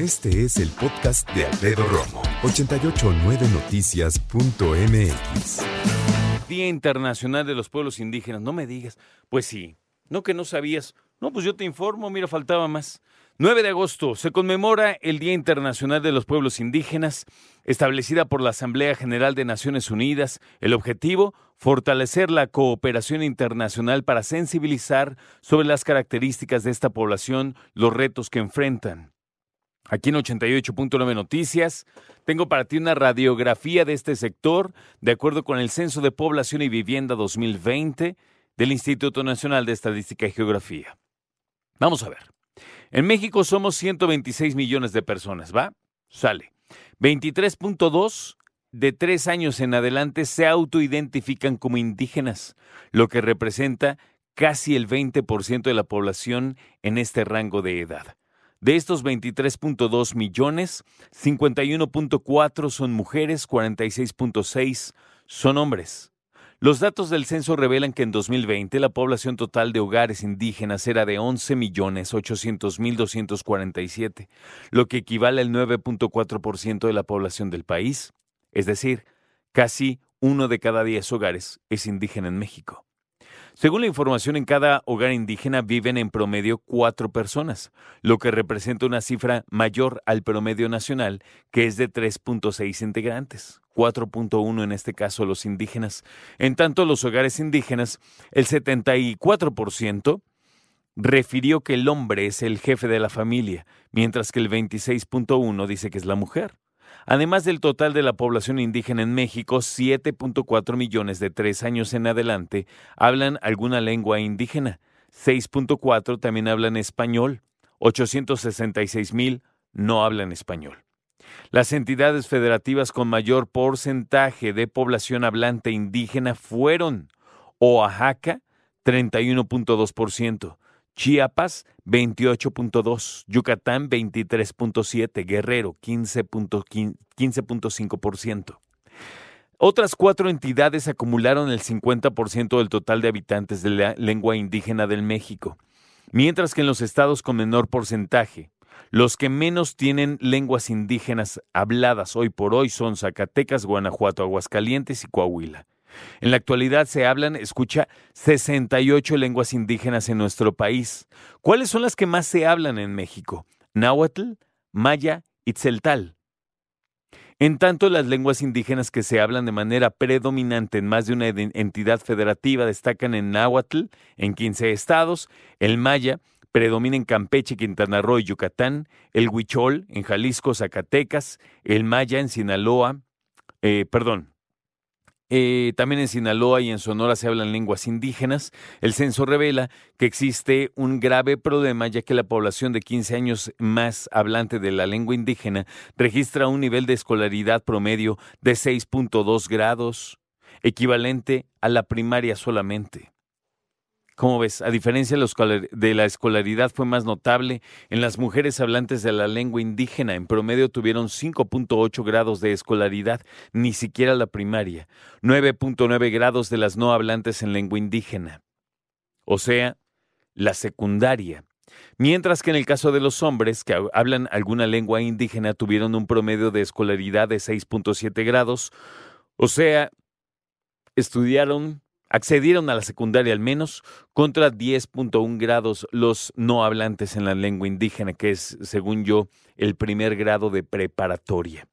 Este es el podcast de Alfredo Romo, 889noticias.mx. Día Internacional de los Pueblos Indígenas, no me digas. Pues sí, no que no sabías. No, pues yo te informo, mira, faltaba más. 9 de agosto se conmemora el Día Internacional de los Pueblos Indígenas, establecida por la Asamblea General de Naciones Unidas. El objetivo, fortalecer la cooperación internacional para sensibilizar sobre las características de esta población, los retos que enfrentan. Aquí en 88.9 Noticias, tengo para ti una radiografía de este sector, de acuerdo con el Censo de Población y Vivienda 2020 del Instituto Nacional de Estadística y Geografía. Vamos a ver. En México somos 126 millones de personas, ¿va? Sale. 23.2 de tres años en adelante se autoidentifican como indígenas, lo que representa casi el 20% de la población en este rango de edad. De estos 23.2 millones, 51.4 son mujeres, 46.6 son hombres. Los datos del censo revelan que en 2020 la población total de hogares indígenas era de 11.800.247, lo que equivale al 9.4% de la población del país, es decir, casi uno de cada diez hogares es indígena en México. Según la información, en cada hogar indígena viven en promedio cuatro personas, lo que representa una cifra mayor al promedio nacional, que es de 3.6 integrantes, 4.1 en este caso los indígenas. En tanto, los hogares indígenas, el 74% refirió que el hombre es el jefe de la familia, mientras que el 26.1 dice que es la mujer. Además del total de la población indígena en México, 7.4 millones de tres años en adelante hablan alguna lengua indígena, 6.4 también hablan español, 866 mil no hablan español. Las entidades federativas con mayor porcentaje de población hablante indígena fueron Oaxaca, 31.2%, Chiapas 28.2, Yucatán 23.7, Guerrero 15.5%. Otras cuatro entidades acumularon el 50% del total de habitantes de la lengua indígena del México, mientras que en los estados con menor porcentaje, los que menos tienen lenguas indígenas habladas hoy por hoy son Zacatecas, Guanajuato, Aguascalientes y Coahuila. En la actualidad se hablan, escucha, 68 lenguas indígenas en nuestro país. ¿Cuáles son las que más se hablan en México? Náhuatl, maya y tzeltal. En tanto, las lenguas indígenas que se hablan de manera predominante en más de una entidad federativa destacan en náhuatl, en 15 estados, el maya, predomina en Campeche, Quintana Roo y Yucatán, el huichol en Jalisco, Zacatecas, el maya en Sinaloa, eh, perdón, eh, también en Sinaloa y en Sonora se hablan lenguas indígenas. El censo revela que existe un grave problema ya que la población de 15 años más hablante de la lengua indígena registra un nivel de escolaridad promedio de 6.2 grados, equivalente a la primaria solamente. ¿Cómo ves? A diferencia de la escolaridad fue más notable en las mujeres hablantes de la lengua indígena. En promedio tuvieron 5.8 grados de escolaridad, ni siquiera la primaria. 9.9 grados de las no hablantes en lengua indígena. O sea, la secundaria. Mientras que en el caso de los hombres que hablan alguna lengua indígena tuvieron un promedio de escolaridad de 6.7 grados, o sea, estudiaron accedieron a la secundaria al menos contra 10.1 grados los no hablantes en la lengua indígena, que es, según yo, el primer grado de preparatoria.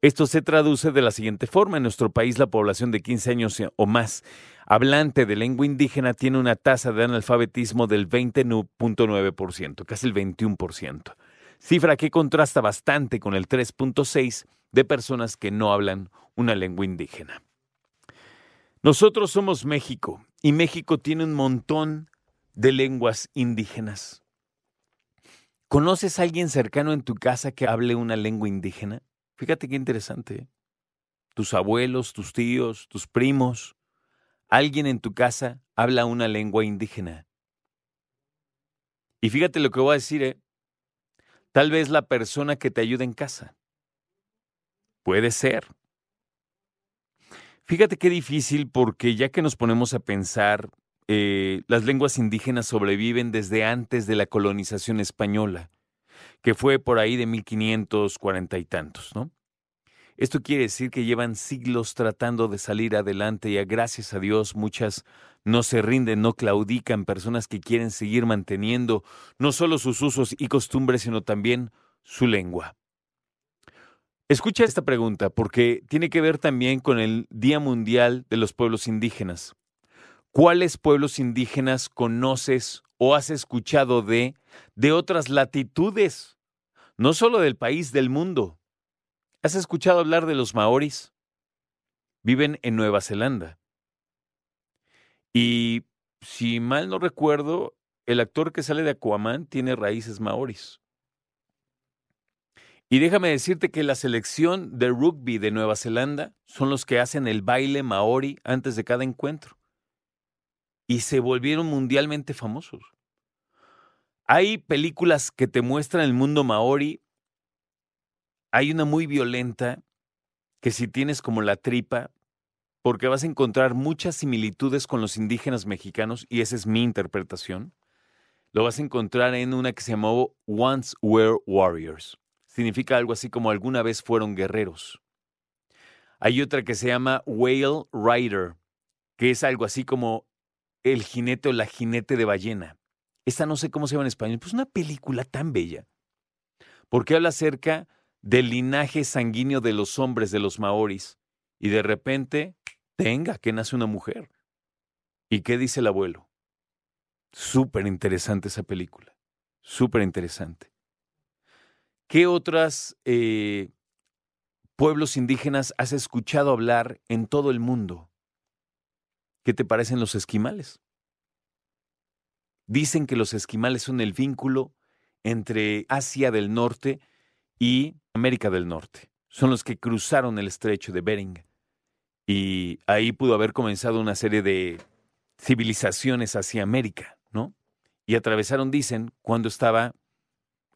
Esto se traduce de la siguiente forma. En nuestro país la población de 15 años o más hablante de lengua indígena tiene una tasa de analfabetismo del 20.9%, casi el 21%, cifra que contrasta bastante con el 3.6% de personas que no hablan una lengua indígena. Nosotros somos México y México tiene un montón de lenguas indígenas. ¿Conoces a alguien cercano en tu casa que hable una lengua indígena? Fíjate qué interesante. ¿eh? Tus abuelos, tus tíos, tus primos, alguien en tu casa habla una lengua indígena. Y fíjate lo que voy a decir, ¿eh? Tal vez la persona que te ayuda en casa. Puede ser. Fíjate qué difícil porque ya que nos ponemos a pensar, eh, las lenguas indígenas sobreviven desde antes de la colonización española. que fue por ahí de 1540 y tantos, ¿no? Esto quiere decir que llevan siglos tratando de salir adelante y a gracias a Dios muchas no se rinden, no claudican, personas que quieren seguir manteniendo no solo sus usos y costumbres, sino también su lengua. Escucha esta pregunta porque tiene que ver también con el Día Mundial de los Pueblos Indígenas. ¿Cuáles pueblos indígenas conoces o has escuchado de de otras latitudes? No solo del país, del mundo. ¿Has escuchado hablar de los maoris? Viven en Nueva Zelanda. Y si mal no recuerdo, el actor que sale de Aquaman tiene raíces maoris. Y déjame decirte que la selección de rugby de Nueva Zelanda son los que hacen el baile maori antes de cada encuentro. Y se volvieron mundialmente famosos. Hay películas que te muestran el mundo maori hay una muy violenta que si tienes como la tripa, porque vas a encontrar muchas similitudes con los indígenas mexicanos, y esa es mi interpretación, lo vas a encontrar en una que se llamó Once Were Warriors. Significa algo así como alguna vez fueron guerreros. Hay otra que se llama Whale Rider, que es algo así como el jinete o la jinete de ballena. Esta no sé cómo se llama en español, pues una película tan bella, porque habla acerca del linaje sanguíneo de los hombres de los maoris, y de repente, tenga que nace una mujer. ¿Y qué dice el abuelo? Súper interesante esa película, súper interesante. ¿Qué otros eh, pueblos indígenas has escuchado hablar en todo el mundo? ¿Qué te parecen los esquimales? Dicen que los esquimales son el vínculo entre Asia del Norte y América del Norte. Son los que cruzaron el estrecho de Bering. Y ahí pudo haber comenzado una serie de civilizaciones hacia América, ¿no? Y atravesaron, dicen, cuando estaba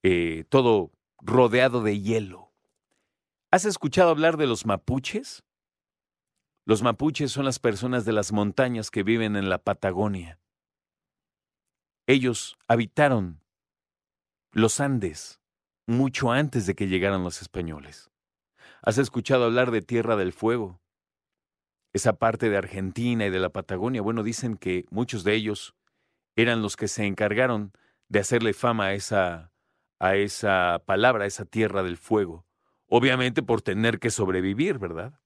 eh, todo rodeado de hielo. ¿Has escuchado hablar de los mapuches? Los mapuches son las personas de las montañas que viven en la Patagonia. Ellos habitaron los Andes mucho antes de que llegaran los españoles. ¿Has escuchado hablar de Tierra del Fuego? Esa parte de Argentina y de la Patagonia, bueno, dicen que muchos de ellos eran los que se encargaron de hacerle fama a esa, a esa palabra, a esa Tierra del Fuego. Obviamente por tener que sobrevivir, ¿verdad?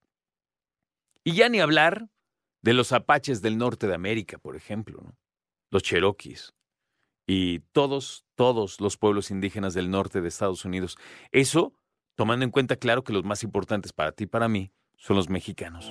Y ya ni hablar de los apaches del norte de América, por ejemplo, los cherokees y todos, todos los pueblos indígenas del norte de Estados Unidos. Eso tomando en cuenta, claro, que los más importantes para ti y para mí son los mexicanos.